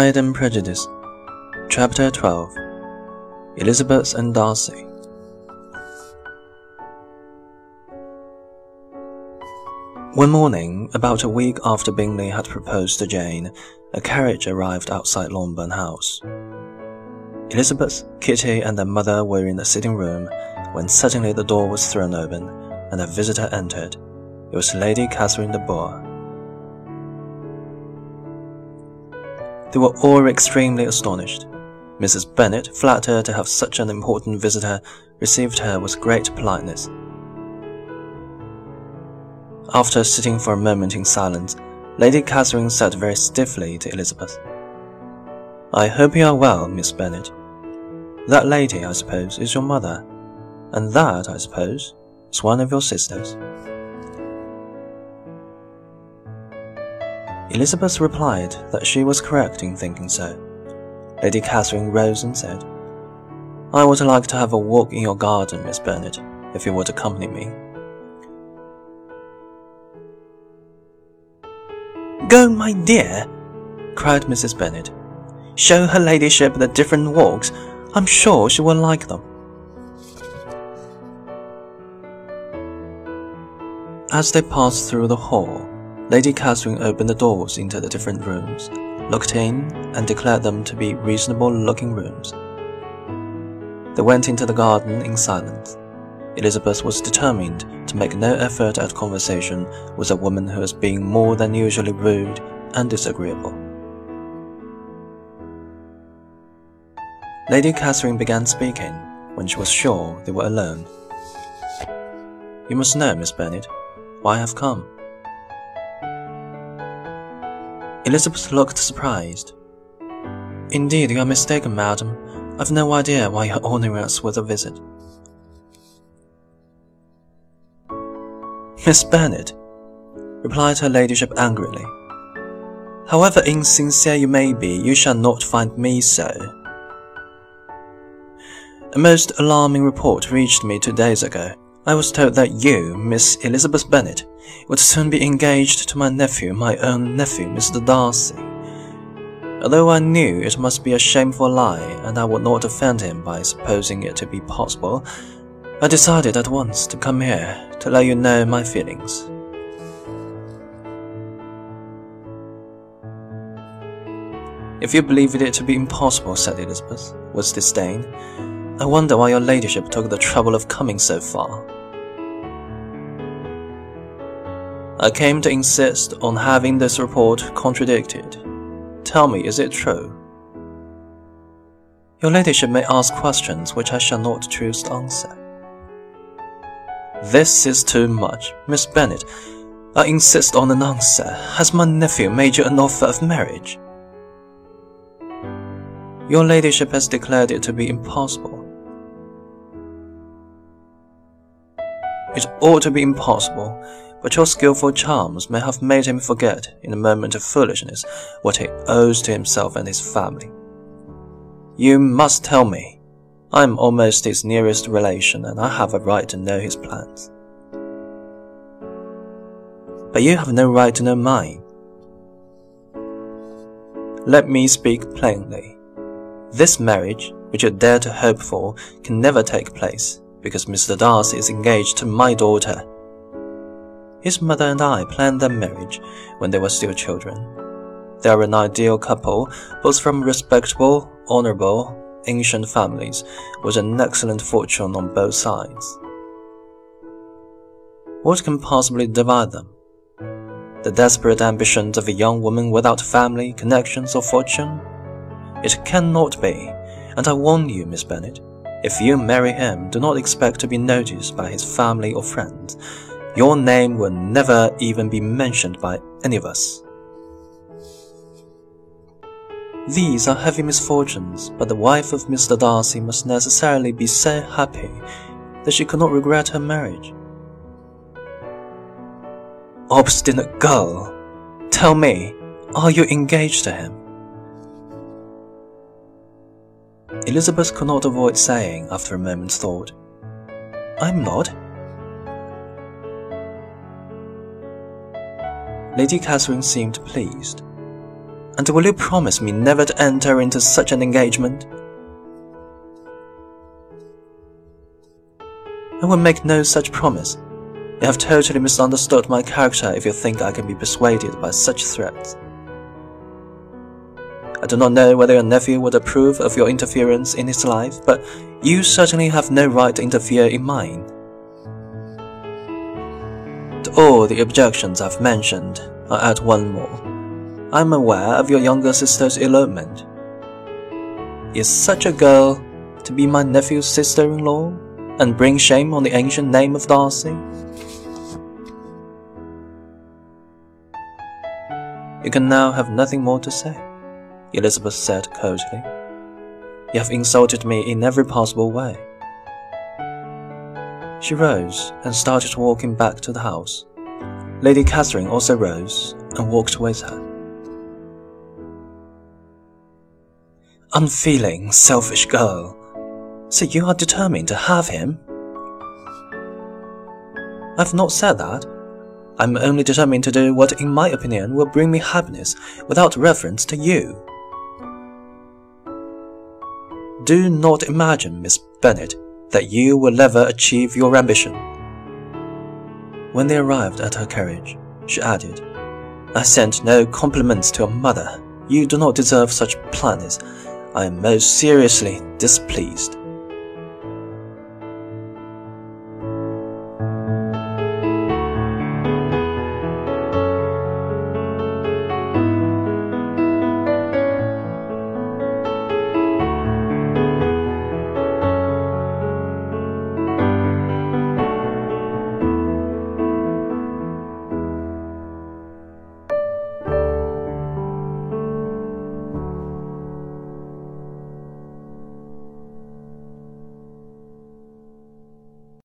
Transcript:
Pride and Prejudice, Chapter 12 Elizabeth and Darcy. One morning, about a week after Bingley had proposed to Jane, a carriage arrived outside Longbourn House. Elizabeth, Kitty, and their mother were in the sitting room when suddenly the door was thrown open and a visitor entered. It was Lady Catherine de Bourgh. They were all extremely astonished. Mrs. Bennet, flattered to have such an important visitor, received her with great politeness. After sitting for a moment in silence, Lady Catherine said very stiffly to Elizabeth, I hope you are well, Miss Bennet. That lady, I suppose, is your mother, and that, I suppose, is one of your sisters. Elizabeth replied that she was correct in thinking so. Lady Catherine rose and said, I would like to have a walk in your garden, Miss Bennet, if you would accompany me. Go, my dear, cried Mrs. Bennet. Show her ladyship the different walks. I'm sure she will like them. As they passed through the hall, Lady Catherine opened the doors into the different rooms, looked in, and declared them to be reasonable looking rooms. They went into the garden in silence. Elizabeth was determined to make no effort at conversation with a woman who was being more than usually rude and disagreeable. Lady Catherine began speaking when she was sure they were alone. You must know, Miss Bennet, why I have come. Elizabeth looked surprised. Indeed, you are mistaken, madam. I've no idea why you're honouring us with a visit. Miss Bennet, replied her ladyship angrily. However insincere you may be, you shall not find me so. A most alarming report reached me two days ago. I was told that you, Miss Elizabeth Bennet, would soon be engaged to my nephew, my own nephew, Mr. Darcy. Although I knew it must be a shameful lie, and I would not offend him by supposing it to be possible, I decided at once to come here to let you know my feelings. If you believed it to be impossible, said Elizabeth, with disdain, I wonder why your ladyship took the trouble of coming so far. I came to insist on having this report contradicted. Tell me, is it true? Your ladyship may ask questions which I shall not choose to answer. This is too much, Miss Bennet. I insist on an answer. Has my nephew made you an offer of marriage? Your ladyship has declared it to be impossible. It ought to be impossible, but your skilful charms may have made him forget, in a moment of foolishness, what he owes to himself and his family. You must tell me. I am almost his nearest relation, and I have a right to know his plans. But you have no right to know mine. Let me speak plainly. This marriage, which you dare to hope for, can never take place because Mr. Darcy is engaged to my daughter. His mother and I planned their marriage when they were still children. They are an ideal couple, both from respectable, honorable, ancient families, with an excellent fortune on both sides. What can possibly divide them? The desperate ambitions of a young woman without family, connections, or fortune? It cannot be, and I warn you, Miss Bennet, if you marry him, do not expect to be noticed by his family or friends. Your name will never even be mentioned by any of us. These are heavy misfortunes, but the wife of Mr. Darcy must necessarily be so happy that she could not regret her marriage. Obstinate girl! Tell me, are you engaged to him? Elizabeth could not avoid saying, after a moment's thought, I'm not. Lady Catherine seemed pleased. And will you promise me never to enter into such an engagement? I will make no such promise. You have totally misunderstood my character if you think I can be persuaded by such threats. I do not know whether your nephew would approve of your interference in his life, but you certainly have no right to interfere in mine. To all the objections I've mentioned, I add one more. I am aware of your younger sister's elopement. Is such a girl to be my nephew's sister-in-law and bring shame on the ancient name of Darcy? You can now have nothing more to say. Elizabeth said coldly. You have insulted me in every possible way. She rose and started walking back to the house. Lady Catherine also rose and walked with her. Unfeeling, selfish girl. So you are determined to have him? I've not said that. I'm only determined to do what, in my opinion, will bring me happiness without reference to you. Do not imagine, Miss Bennet, that you will ever achieve your ambition. When they arrived at her carriage, she added, I sent no compliments to your mother. You do not deserve such planners. I am most seriously displeased.